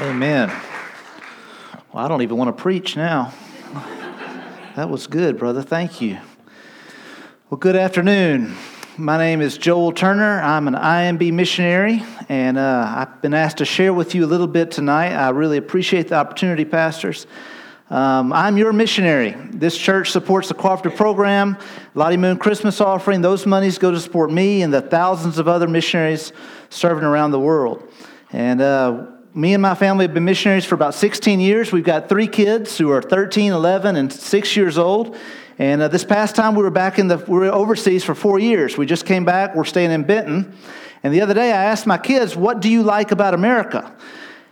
Amen. Well, I don't even want to preach now. That was good, brother. Thank you. Well, good afternoon. My name is Joel Turner. I'm an IMB missionary, and uh, I've been asked to share with you a little bit tonight. I really appreciate the opportunity, pastors. Um, I'm your missionary. This church supports the cooperative program, Lottie Moon Christmas offering. Those monies go to support me and the thousands of other missionaries serving around the world. And uh, me and my family have been missionaries for about 16 years. We've got three kids who are 13, 11, and 6 years old. And uh, this past time we were back in the, we were overseas for four years. We just came back. We're staying in Benton. And the other day I asked my kids, What do you like about America?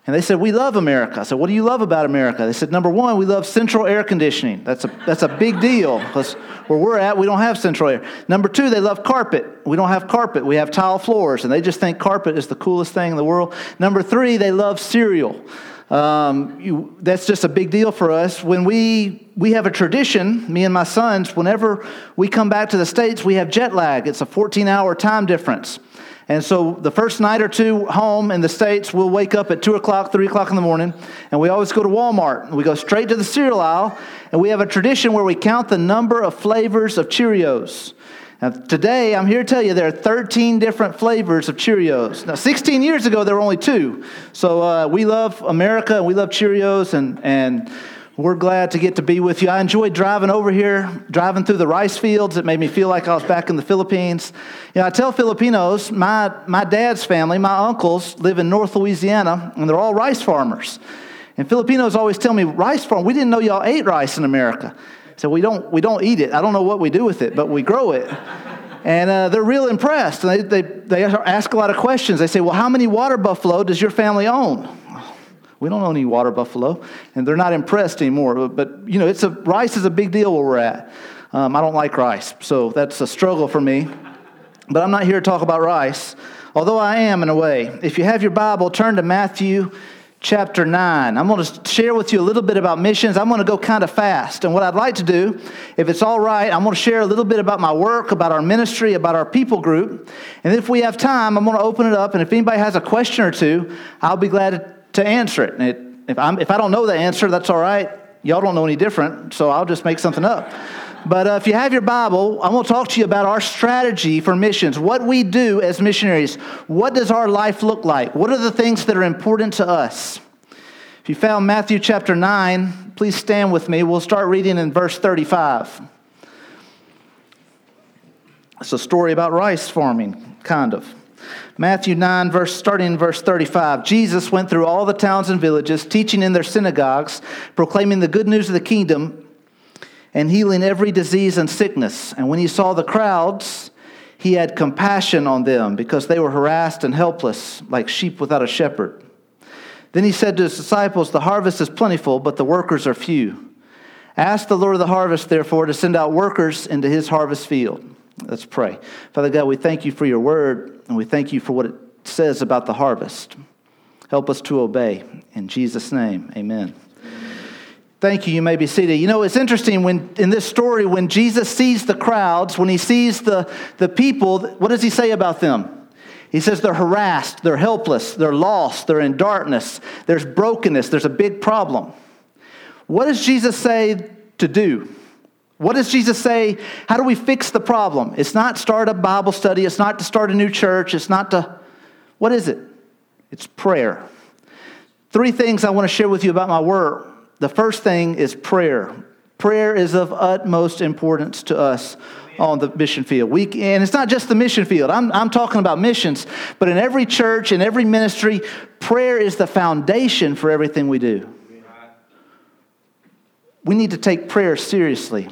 And they said, We love America. Said, What do you love about America? They said, Number one, we love central air conditioning. That's a, that's a big deal because where we're at, we don't have central air. Number two, they love carpet. We don't have carpet, we have tile floors, and they just think carpet is the coolest thing in the world. Number three, they love cereal. Um, you, that's just a big deal for us. When we, we have a tradition, me and my sons, whenever we come back to the States, we have jet lag. It's a 14 hour time difference. And so the first night or two home in the States, we'll wake up at 2 o'clock, 3 o'clock in the morning, and we always go to Walmart. We go straight to the cereal aisle, and we have a tradition where we count the number of flavors of Cheerios. Now, today, I'm here to tell you there are 13 different flavors of Cheerios. Now, 16 years ago, there were only two. So uh, we love America, and we love Cheerios, and, and we're glad to get to be with you. I enjoyed driving over here, driving through the rice fields. It made me feel like I was back in the Philippines. You know, I tell Filipinos, my, my dad's family, my uncles live in North Louisiana, and they're all rice farmers. And Filipinos always tell me, rice farm, we didn't know y'all ate rice in America. So we don't, we don't eat it. I don't know what we do with it, but we grow it. And uh, they're real impressed. And they, they, they ask a lot of questions. They say, well, how many water buffalo does your family own? We don't own any water buffalo, and they're not impressed anymore. But, but you know, it's a, rice is a big deal where we're at. Um, I don't like rice, so that's a struggle for me. But I'm not here to talk about rice, although I am in a way. If you have your Bible, turn to Matthew chapter 9. I'm going to share with you a little bit about missions. I'm going to go kind of fast. And what I'd like to do, if it's all right, I'm going to share a little bit about my work, about our ministry, about our people group. And if we have time, I'm going to open it up. And if anybody has a question or two, I'll be glad to to answer it. And it, if, I'm, if I don't know the answer, that's all right. Y'all don't know any different, so I'll just make something up. But uh, if you have your Bible, I'm going to talk to you about our strategy for missions, what we do as missionaries. What does our life look like? What are the things that are important to us? If you found Matthew chapter 9, please stand with me. We'll start reading in verse 35. It's a story about rice farming, kind of. Matthew 9, verse, starting in verse 35. Jesus went through all the towns and villages, teaching in their synagogues, proclaiming the good news of the kingdom, and healing every disease and sickness. And when he saw the crowds, he had compassion on them because they were harassed and helpless, like sheep without a shepherd. Then he said to his disciples, The harvest is plentiful, but the workers are few. Ask the Lord of the harvest, therefore, to send out workers into his harvest field. Let's pray. Father God, we thank you for your word, and we thank you for what it says about the harvest. Help us to obey. In Jesus' name, amen. Thank you. You may be seated. You know, it's interesting when in this story, when Jesus sees the crowds, when he sees the, the people, what does he say about them? He says they're harassed, they're helpless, they're lost, they're in darkness, there's brokenness, there's a big problem. What does Jesus say to do? What does Jesus say? How do we fix the problem? It's not start a Bible study, it's not to start a new church, it's not to. What is it? It's prayer. Three things I want to share with you about my work. The first thing is prayer. Prayer is of utmost importance to us on the mission field. We, and it's not just the mission field. I'm, I'm talking about missions, but in every church, in every ministry, prayer is the foundation for everything we do. We need to take prayer seriously.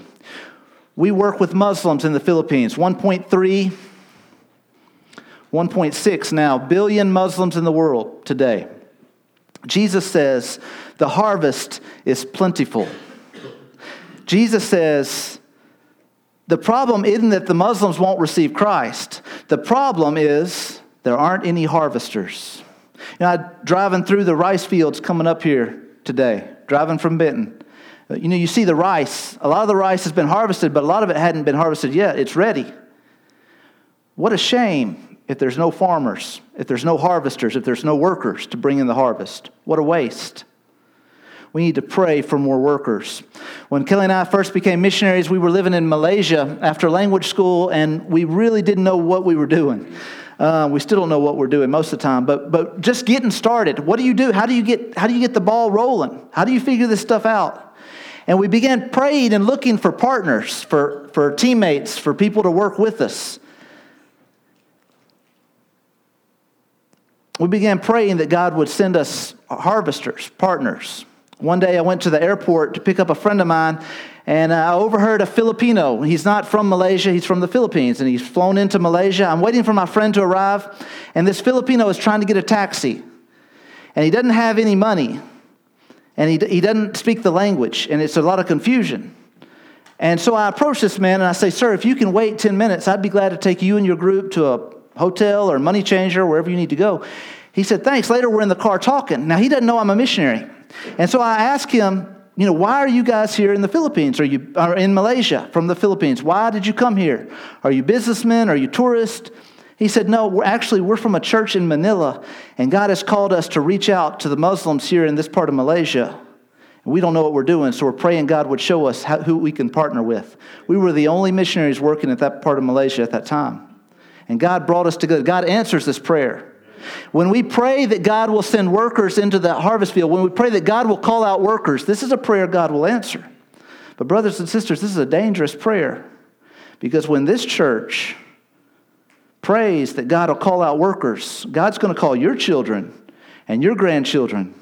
We work with Muslims in the Philippines, 1.3, 1.6 now billion Muslims in the world today. Jesus says the harvest is plentiful. Jesus says the problem isn't that the Muslims won't receive Christ. The problem is there aren't any harvesters. You know, I driving through the rice fields coming up here today, driving from Benton. Uh, you know, you see the rice. A lot of the rice has been harvested, but a lot of it hadn't been harvested yet. It's ready. What a shame if there's no farmers, if there's no harvesters, if there's no workers to bring in the harvest? What a waste. We need to pray for more workers. When Kelly and I first became missionaries, we were living in Malaysia after language school, and we really didn't know what we were doing. Uh, we still don't know what we're doing most of the time, but, but just getting started. What do you do? How do you, get, how do you get the ball rolling? How do you figure this stuff out? And we began praying and looking for partners, for, for teammates, for people to work with us. We began praying that God would send us harvesters, partners. One day I went to the airport to pick up a friend of mine, and uh, I overheard a Filipino. He's not from Malaysia, he's from the Philippines, and he's flown into Malaysia. I'm waiting for my friend to arrive, and this Filipino is trying to get a taxi. And he doesn't have any money, and he, he doesn't speak the language, and it's a lot of confusion. And so I approach this man and I say, Sir, if you can wait 10 minutes, I'd be glad to take you and your group to a hotel or money changer, wherever you need to go. He said, Thanks. Later, we're in the car talking. Now, he doesn't know I'm a missionary. And so I ask him, you know, why are you guys here in the Philippines? Are you are in Malaysia from the Philippines? Why did you come here? Are you businessmen? Are you tourists? He said, No, we're actually, we're from a church in Manila, and God has called us to reach out to the Muslims here in this part of Malaysia. And we don't know what we're doing, so we're praying God would show us how, who we can partner with. We were the only missionaries working at that part of Malaysia at that time. And God brought us together. God answers this prayer. When we pray that God will send workers into the harvest field, when we pray that God will call out workers, this is a prayer God will answer. But, brothers and sisters, this is a dangerous prayer because when this church prays that God will call out workers, God's going to call your children and your grandchildren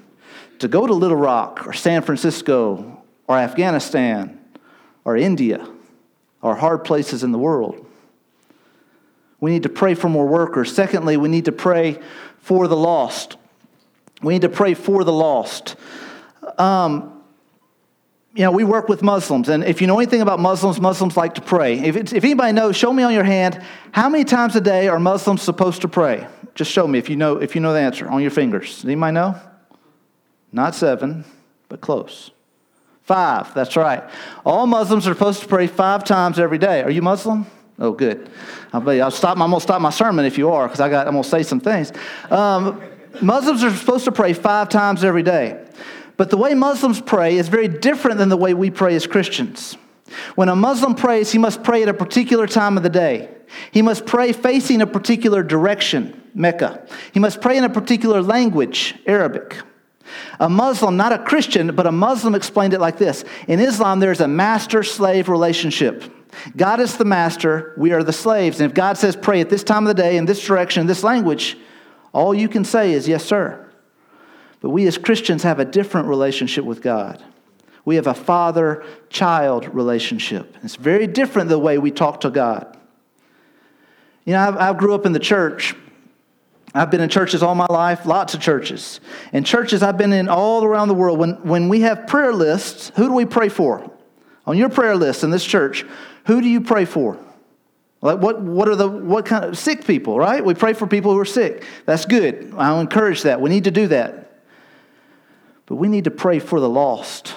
to go to Little Rock or San Francisco or Afghanistan or India or hard places in the world. We need to pray for more workers. Secondly, we need to pray for the lost. We need to pray for the lost. Um, you know, we work with Muslims, and if you know anything about Muslims, Muslims like to pray. If, if anybody knows, show me on your hand how many times a day are Muslims supposed to pray. Just show me if you know if you know the answer on your fingers. Anybody know? Not seven, but close. Five. That's right. All Muslims are supposed to pray five times every day. Are you Muslim? Oh, good. I'll, I'll stop, I'm to stop my sermon if you are, because I got, I'm going to say some things. Um, Muslims are supposed to pray five times every day. But the way Muslims pray is very different than the way we pray as Christians. When a Muslim prays, he must pray at a particular time of the day. He must pray facing a particular direction, Mecca. He must pray in a particular language, Arabic. A Muslim, not a Christian, but a Muslim explained it like this In Islam, there's a master slave relationship. God is the master, we are the slaves. And if God says pray at this time of the day, in this direction, in this language, all you can say is yes, sir. But we as Christians have a different relationship with God. We have a father child relationship. It's very different the way we talk to God. You know, I, I grew up in the church. I've been in churches all my life, lots of churches. And churches I've been in all around the world. When, when we have prayer lists, who do we pray for? On your prayer list in this church, who do you pray for? Like what, what are the what kind of sick people, right? We pray for people who are sick. That's good. I'll encourage that. We need to do that. But we need to pray for the lost.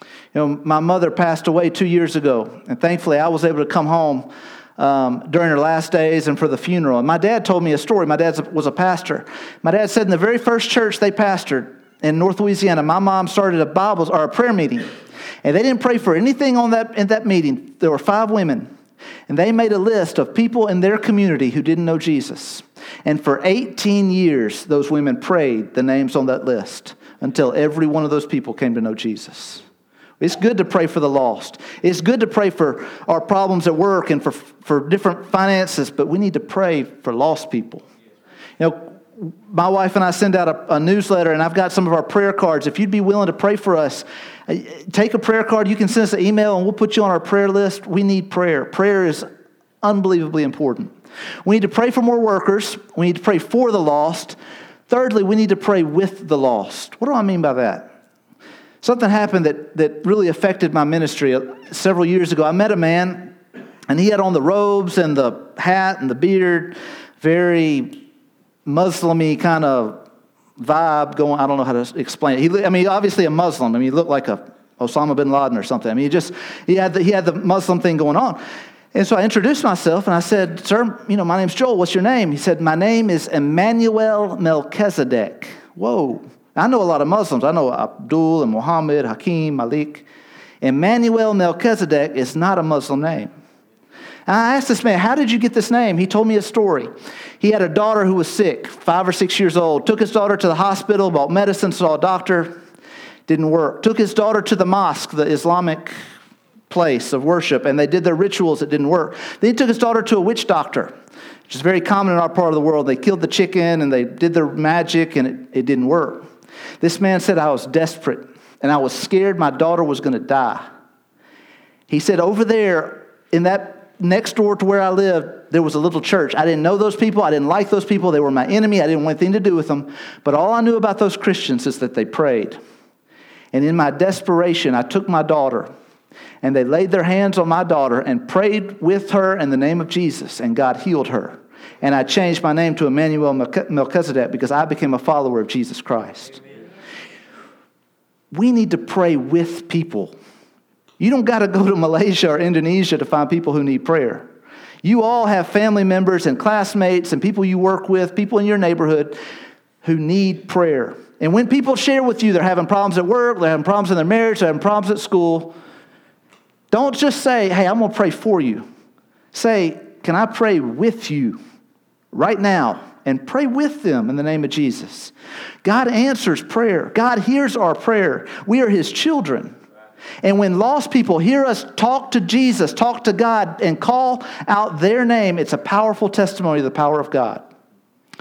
You know, my mother passed away two years ago, and thankfully I was able to come home um, during her last days and for the funeral. And my dad told me a story. My dad was a pastor. My dad said in the very first church they pastored in North Louisiana, my mom started a Bible or a prayer meeting. And they didn't pray for anything on that, in that meeting. There were five women. And they made a list of people in their community who didn't know Jesus. And for 18 years, those women prayed the names on that list until every one of those people came to know Jesus. It's good to pray for the lost. It's good to pray for our problems at work and for, for different finances, but we need to pray for lost people. You know, my wife and I send out a, a, newsletter, and I've got some of our prayer cards. If you'd be willing to pray for us, uh, take a prayer card. You can send us an email, and we'll put you on our prayer list. We need prayer. Prayer is unbelievably important. We need to pray for more workers. We need to pray for the lost. Thirdly, we need to pray with the lost. What do I mean by that? Something happened that, that really affected my ministry uh, several years ago. I met a man, and he had on the robes and the hat and the beard, very Muslimy kind of vibe going. I don't know how to explain it. He, I mean, obviously a Muslim. I mean, he looked like a Osama bin Laden or something. I mean, he just he had the, he had the Muslim thing going on. And so I introduced myself and I said, Sir, you know, my name's Joel. What's your name? He said, My name is Emmanuel Melchizedek. Whoa. I know a lot of Muslims. I know Abdul and Muhammad, Hakim, Malik. Emmanuel Melchizedek is not a Muslim name. And I asked this man, How did you get this name? He told me a story. He had a daughter who was sick, five or six years old. Took his daughter to the hospital, bought medicine, saw a doctor. Didn't work. Took his daughter to the mosque, the Islamic place of worship and they did their rituals that didn't work. Then he took his daughter to a witch doctor, which is very common in our part of the world. They killed the chicken and they did their magic and it, it didn't work. This man said, I was desperate and I was scared my daughter was going to die. He said, Over there in that next door to where I lived, there was a little church. I didn't know those people. I didn't like those people. They were my enemy. I didn't want anything to do with them. But all I knew about those Christians is that they prayed. And in my desperation, I took my daughter and they laid their hands on my daughter and prayed with her in the name of Jesus, and God healed her. And I changed my name to Emmanuel Melchizedek because I became a follower of Jesus Christ. Amen. We need to pray with people. You don't got to go to Malaysia or Indonesia to find people who need prayer. You all have family members and classmates and people you work with, people in your neighborhood who need prayer. And when people share with you they're having problems at work, they're having problems in their marriage, they're having problems at school, don't just say, hey, I'm going to pray for you. Say, can I pray with you right now? And pray with them in the name of Jesus. God answers prayer, God hears our prayer. We are His children. And when lost people hear us talk to Jesus, talk to God, and call out their name, it's a powerful testimony of the power of God.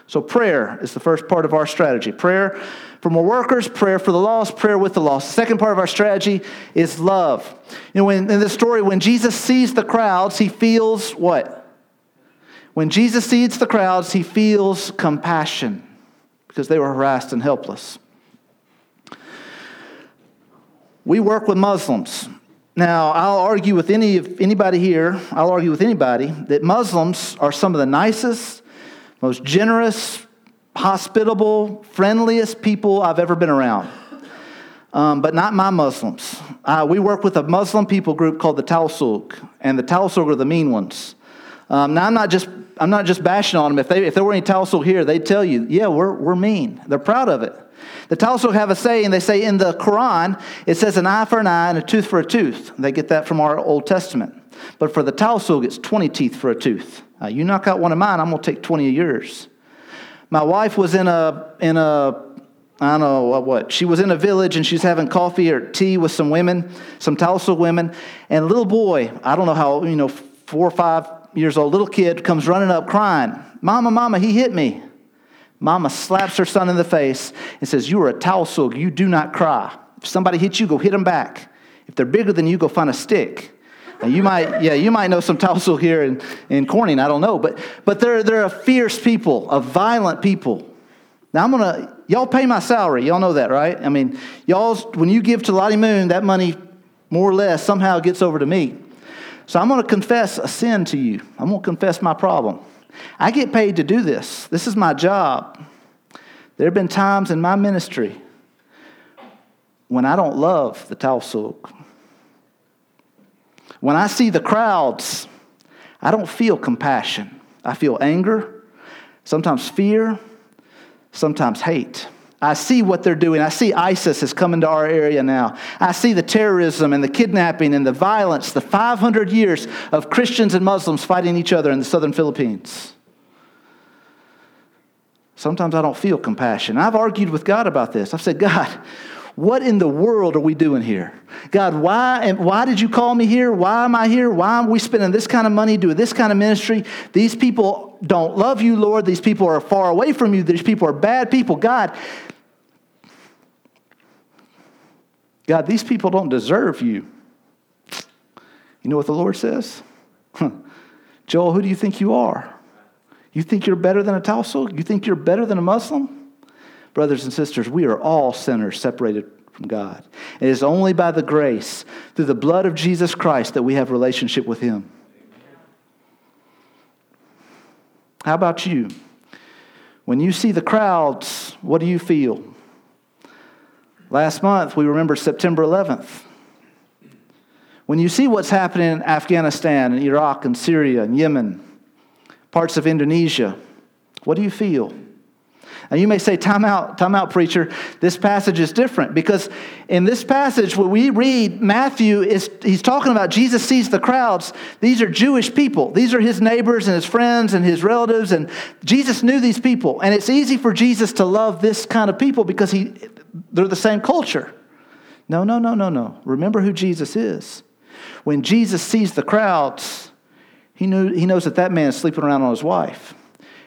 So, prayer is the first part of our strategy. Prayer for more workers, prayer for the lost, prayer with the lost. Second part of our strategy is love. You know, when, in the story, when Jesus sees the crowds, he feels what? When Jesus sees the crowds, he feels compassion because they were harassed and helpless. We work with Muslims. Now, I'll argue with any anybody here, I'll argue with anybody that Muslims are some of the nicest, most generous, hospitable, friendliest people I've ever been around. Um, but not my Muslims. Uh, we work with a Muslim people group called the Tausug, and the Tausug are the mean ones. Um, now, I'm not just I'm not just bashing on them. If, they, if there were any Tausug here, they'd tell you, yeah, we're, we're mean. They're proud of it. The Tausug have a saying, they say in the Quran, it says an eye for an eye and a tooth for a tooth. They get that from our Old Testament. But for the Tausug, it's 20 teeth for a tooth. Uh, you knock out one of mine, I'm going to take 20 of yours. My wife was in a, in a, I don't know what, she was in a village and she's having coffee or tea with some women, some Tausug women, and a little boy, I don't know how, you know, four or five years old, little kid comes running up crying, Mama, Mama, he hit me. Mama slaps her son in the face and says, You are a Tausug, you do not cry. If somebody hits you, go hit them back. If they're bigger than you, go find a stick. You might, yeah, you might know some Tausug here in, in Corning, I don't know. But, but they're, they're a fierce people, a violent people. Now I'm gonna, y'all pay my salary. Y'all know that, right? I mean, y'all, when you give to Lottie Moon, that money more or less somehow gets over to me. So I'm gonna confess a sin to you. I'm gonna confess my problem. I get paid to do this. This is my job. There have been times in my ministry when I don't love the Tausug. When I see the crowds, I don't feel compassion. I feel anger, sometimes fear, sometimes hate. I see what they're doing. I see ISIS has come into our area now. I see the terrorism and the kidnapping and the violence, the 500 years of Christians and Muslims fighting each other in the southern Philippines. Sometimes I don't feel compassion. I've argued with God about this. I've said, God, what in the world are we doing here? God, why, and why did you call me here? Why am I here? Why are we spending this kind of money doing this kind of ministry? These people don't love you, Lord. These people are far away from you. These people are bad people. God, God, these people don't deserve you. You know what the Lord says? Joel, who do you think you are? You think you're better than a Tausug? You think you're better than a Muslim? Brothers and sisters, we are all sinners separated from God. It is only by the grace, through the blood of Jesus Christ, that we have relationship with Him. How about you? When you see the crowds, what do you feel? Last month, we remember September 11th. When you see what's happening in Afghanistan and Iraq and Syria and Yemen, parts of Indonesia, what do you feel? And you may say, time out, time out, preacher. This passage is different because in this passage, when we read Matthew, is he's talking about Jesus sees the crowds. These are Jewish people. These are his neighbors and his friends and his relatives. And Jesus knew these people. And it's easy for Jesus to love this kind of people because he, they're the same culture. No, no, no, no, no. Remember who Jesus is. When Jesus sees the crowds, he, knew, he knows that that man is sleeping around on his wife.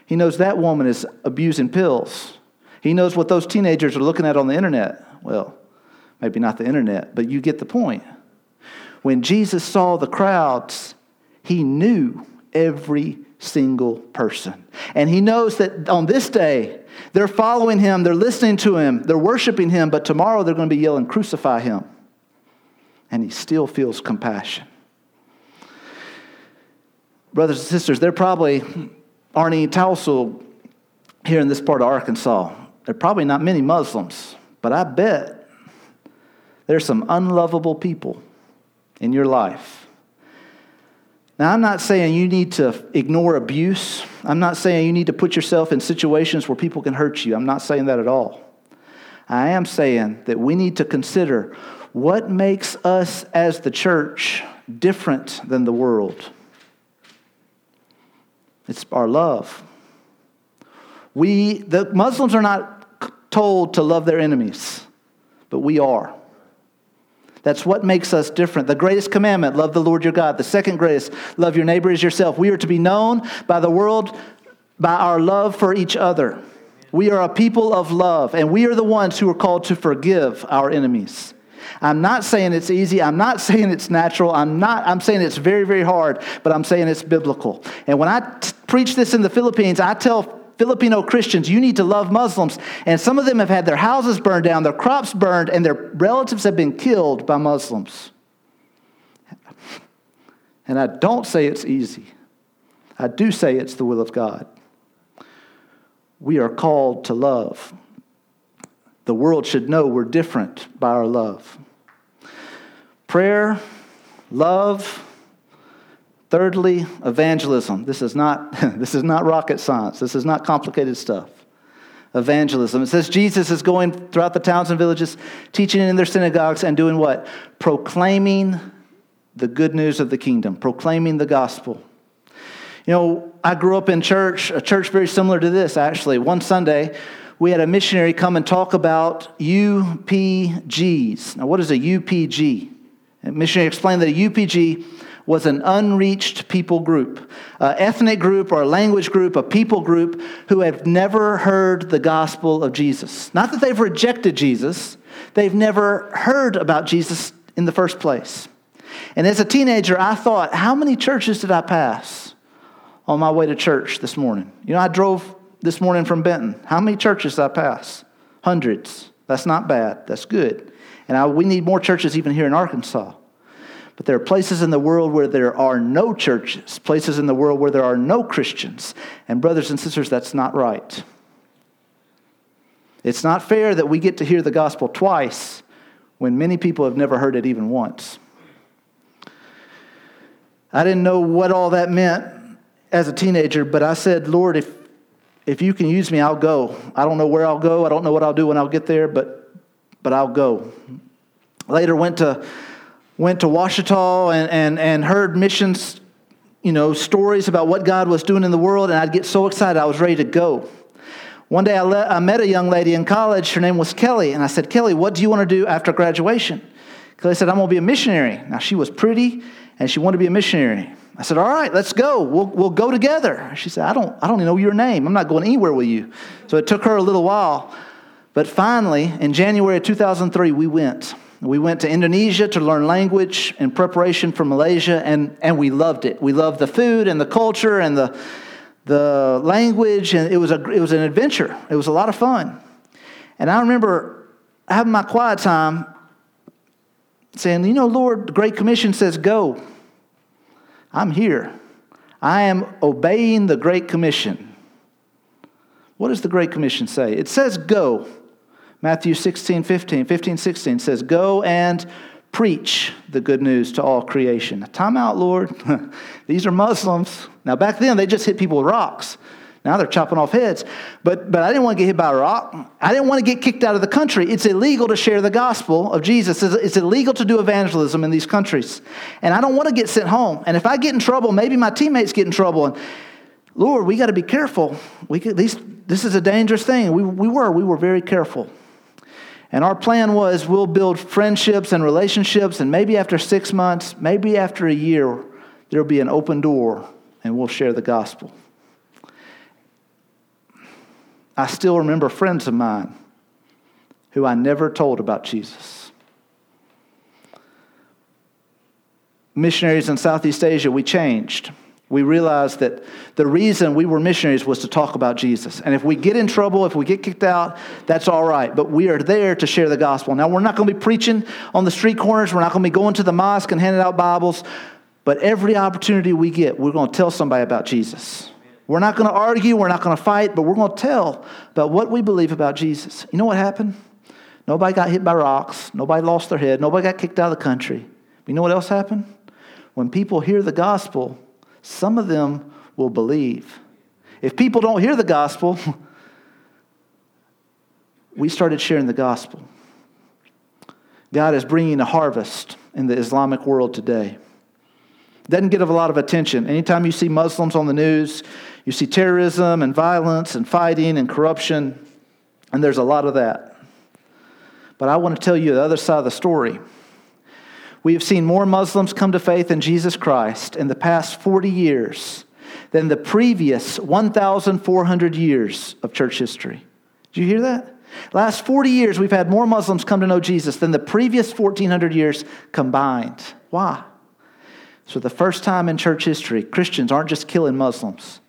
He knows that woman is abusing pills. He knows what those teenagers are looking at on the internet. Well, maybe not the internet, but you get the point. When Jesus saw the crowds, he knew every single person. And he knows that on this day, they're following him, they're listening to him, they're worshiping him, but tomorrow they're going to be yelling, Crucify him. And he still feels compassion. Brothers and sisters, they're probably Arnie Tausug here in this part of Arkansas. There are probably not many Muslims, but I bet there's some unlovable people in your life. Now, I'm not saying you need to ignore abuse. I'm not saying you need to put yourself in situations where people can hurt you. I'm not saying that at all. I am saying that we need to consider what makes us as the church different than the world. It's our love. We, the Muslims are not told to love their enemies, but we are. That's what makes us different. The greatest commandment, love the Lord your God. The second greatest, love your neighbor as yourself. We are to be known by the world by our love for each other. We are a people of love, and we are the ones who are called to forgive our enemies. I'm not saying it's easy. I'm not saying it's natural. I'm not I'm saying it's very very hard, but I'm saying it's biblical. And when I t- preach this in the Philippines, I tell Filipino Christians, you need to love Muslims. And some of them have had their houses burned down, their crops burned, and their relatives have been killed by Muslims. And I don't say it's easy. I do say it's the will of God. We are called to love. The world should know we're different by our love. Prayer, love, thirdly, evangelism. This is not, this is not rocket science, this is not complicated stuff. Evangelism. It says Jesus is going throughout the towns and villages, teaching in their synagogues, and doing what? Proclaiming the good news of the kingdom, proclaiming the gospel. You know, I grew up in church, a church very similar to this, actually. One Sunday, we had a missionary come and talk about UPGs. Now, what is a UPG? A missionary explained that a UPG was an unreached people group, an ethnic group or a language group, a people group who have never heard the gospel of Jesus. Not that they've rejected Jesus, they've never heard about Jesus in the first place. And as a teenager, I thought, how many churches did I pass on my way to church this morning? You know, I drove this morning from Benton. How many churches did I pass? Hundreds. That's not bad. That's good. And I, we need more churches even here in Arkansas. But there are places in the world where there are no churches, places in the world where there are no Christians. And, brothers and sisters, that's not right. It's not fair that we get to hear the gospel twice when many people have never heard it even once. I didn't know what all that meant as a teenager, but I said, Lord, if, if you can use me, I'll go. I don't know where I'll go. I don't know what I'll do when I'll get there, but, but I'll go. Later went to, went to Ouachita and, and, and heard missions, you know, stories about what God was doing in the world, and I'd get so excited I was ready to go. One day I, le- I met a young lady in college. Her name was Kelly, and I said, Kelly, what do you want to do after graduation? Kelly said, I'm going to be a missionary. Now, she was pretty, and she wanted to be a missionary. I said, All right, let's go. We'll, we'll go together. She said, I don't, I don't even know your name. I'm not going anywhere with you. So it took her a little while. But finally, in January of 2003, we went. We went to Indonesia to learn language in preparation for Malaysia, and, and we loved it. We loved the food and the culture and the, the language, and it was, a, it was an adventure. It was a lot of fun. And I remember having my quiet time saying, You know, Lord, the Great Commission says go. I'm here. I am obeying the Great Commission. What does the Great Commission say? It says, Go. Matthew 16, 15, 15, 16 says, Go and preach the good news to all creation. Time out, Lord. These are Muslims. Now, back then, they just hit people with rocks. Now they're chopping off heads. But, but I didn't want to get hit by a rock. I didn't want to get kicked out of the country. It's illegal to share the gospel of Jesus. It's, illegal to do evangelism in these countries. And I don't want to get sent home. And if I get in trouble, maybe my teammates get in trouble. And Lord, we got to be careful. We could, these, this is a dangerous thing. We, we were. We were very careful. And our plan was we'll build friendships and relationships, and maybe after six months, maybe after a year, there'll be an open door and we'll share the gospel. I still remember friends of mine who I never told about Jesus. Missionaries in Southeast Asia, we changed. We realized that the reason we were missionaries was to talk about Jesus. And if we get in trouble, if we get kicked out, that's all right. But we are there to share the gospel. Now, we're not going to be preaching on the street corners. We're not going to be going to the mosque and handing out Bibles. But every opportunity we get, we're going to tell somebody about Jesus. We're not going to argue, we're not going to fight, but we're going to tell about what we believe about Jesus. You know what happened? Nobody got hit by rocks, nobody lost their head, nobody got kicked out of the country. You know what else happened? When people hear the gospel, some of them will believe. If people don't hear the gospel, we started sharing the gospel. God is bringing a harvest in the Islamic world today. Doesn't get a lot of attention. Anytime you see Muslims on the news, you see terrorism and violence and fighting and corruption, and there's a lot of that. But I want to tell you the other side of the story. We have seen more Muslims come to faith in Jesus Christ in the past 40 years than the previous 1,400 years of church history. Did you hear that? Last 40 years, we've had more Muslims come to know Jesus than the previous 1,400 years combined. Why? So, the first time in church history, Christians aren't just killing Muslims,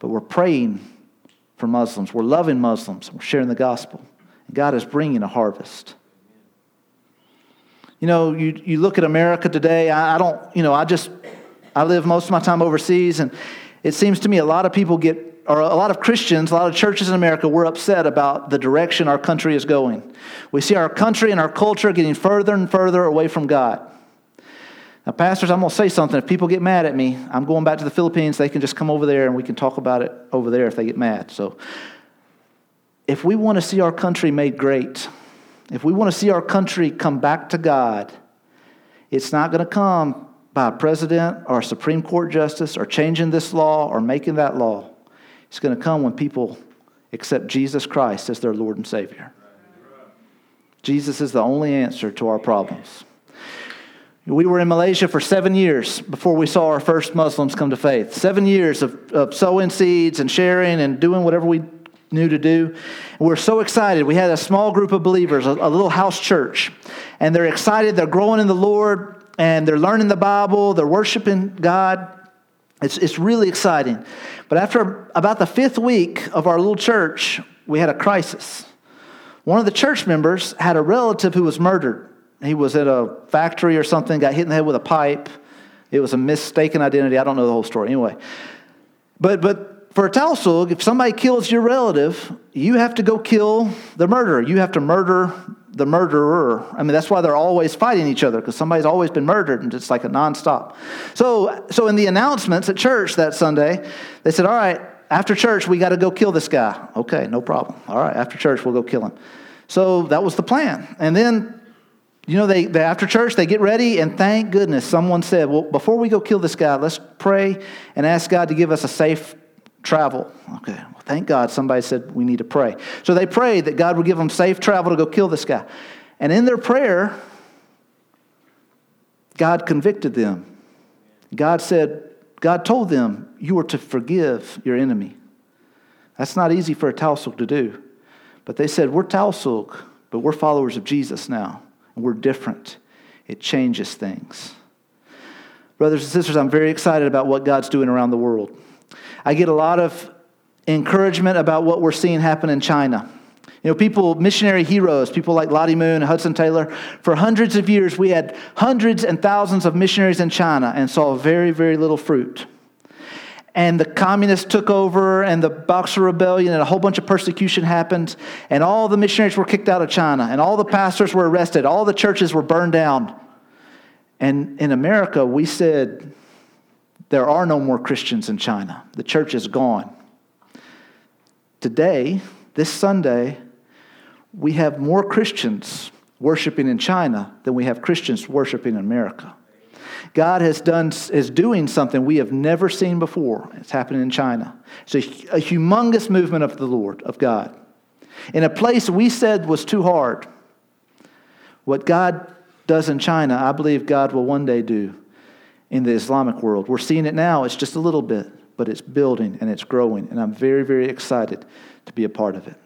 but we're praying for Muslims. We're loving Muslims. We're sharing the gospel. God is bringing a harvest. You know, you, you look at America today, I, I don't, you know, I just, I live most of my time overseas, and it seems to me a lot of people get or a lot of Christians, a lot of churches in America, we're upset about the direction our country is going. We see our country and our culture getting further and further away from God. Now, pastors, I'm going to say something. If people get mad at me, I'm going back to the Philippines. They can just come over there and we can talk about it over there if they get mad. So, if we want to see our country made great, if we want to see our country come back to God, it's not going to come by a president or a Supreme Court justice or changing this law or making that law. It's going to come when people accept Jesus Christ as their Lord and Savior. Jesus is the only answer to our problems. We were in Malaysia for seven years before we saw our first Muslims come to faith. Seven years of, of sowing seeds and sharing and doing whatever we knew to do. We we're so excited. We had a small group of believers, a, a little house church, and they're excited. They're growing in the Lord and they're learning the Bible, they're worshiping God. It's, it's really exciting. But after about the fifth week of our little church, we had a crisis. One of the church members had a relative who was murdered. He was at a factory or something, got hit in the head with a pipe. It was a mistaken identity. I don't know the whole story. Anyway, but but for a tausug, if somebody kills your relative, you have to go kill the murderer. You have to murder the murderer. I mean, that's why they're always fighting each other because somebody's always been murdered, and it's like a nonstop. So so in the announcements at church that Sunday, they said, "All right, after church, we got to go kill this guy." Okay, no problem. All right, after church, we'll go kill him. So that was the plan, and then you know, they, they, after church, they get ready, and thank goodness someone said, Well, before we go kill this guy, let's pray and ask God to give us a safe travel. Okay, well, thank God somebody said we need to pray. So they prayed that God would give them safe travel to go kill this guy. And in their prayer, God convicted them. God said, God told them, You are to forgive your enemy. That's not easy for a Tausug to do. But they said, We're Tausug, but we're followers of Jesus now. And We're different. It changes things. Brothers and sisters, I'm very excited about what God's doing around the world. I get a lot of encouragement about what we're seeing happen in China. You know, people, missionary heroes, people like Lottie Moon, and Hudson Taylor, for hundreds of years, we had hundreds and thousands of missionaries in China and saw very, very little fruit. and the communists took over, and the Boxer Rebellion, and a whole bunch of persecution happened, and all the missionaries were kicked out of China, and all the pastors were arrested, all the churches were burned down. And in America, we said, there are no more Christians in China. The church is gone. Today, this Sunday, we have more Christians worshiping in China than we have Christians worshiping in America. God has done is doing something we have never seen before. It's happening in China. It's a, a humongous movement of the Lord, of God. In a place we said was too hard. What God does in China, I believe God will one day do in the Islamic world. We're seeing it now, it's just a little bit, but it's building and it's growing, and I'm very, very excited to be a part of it.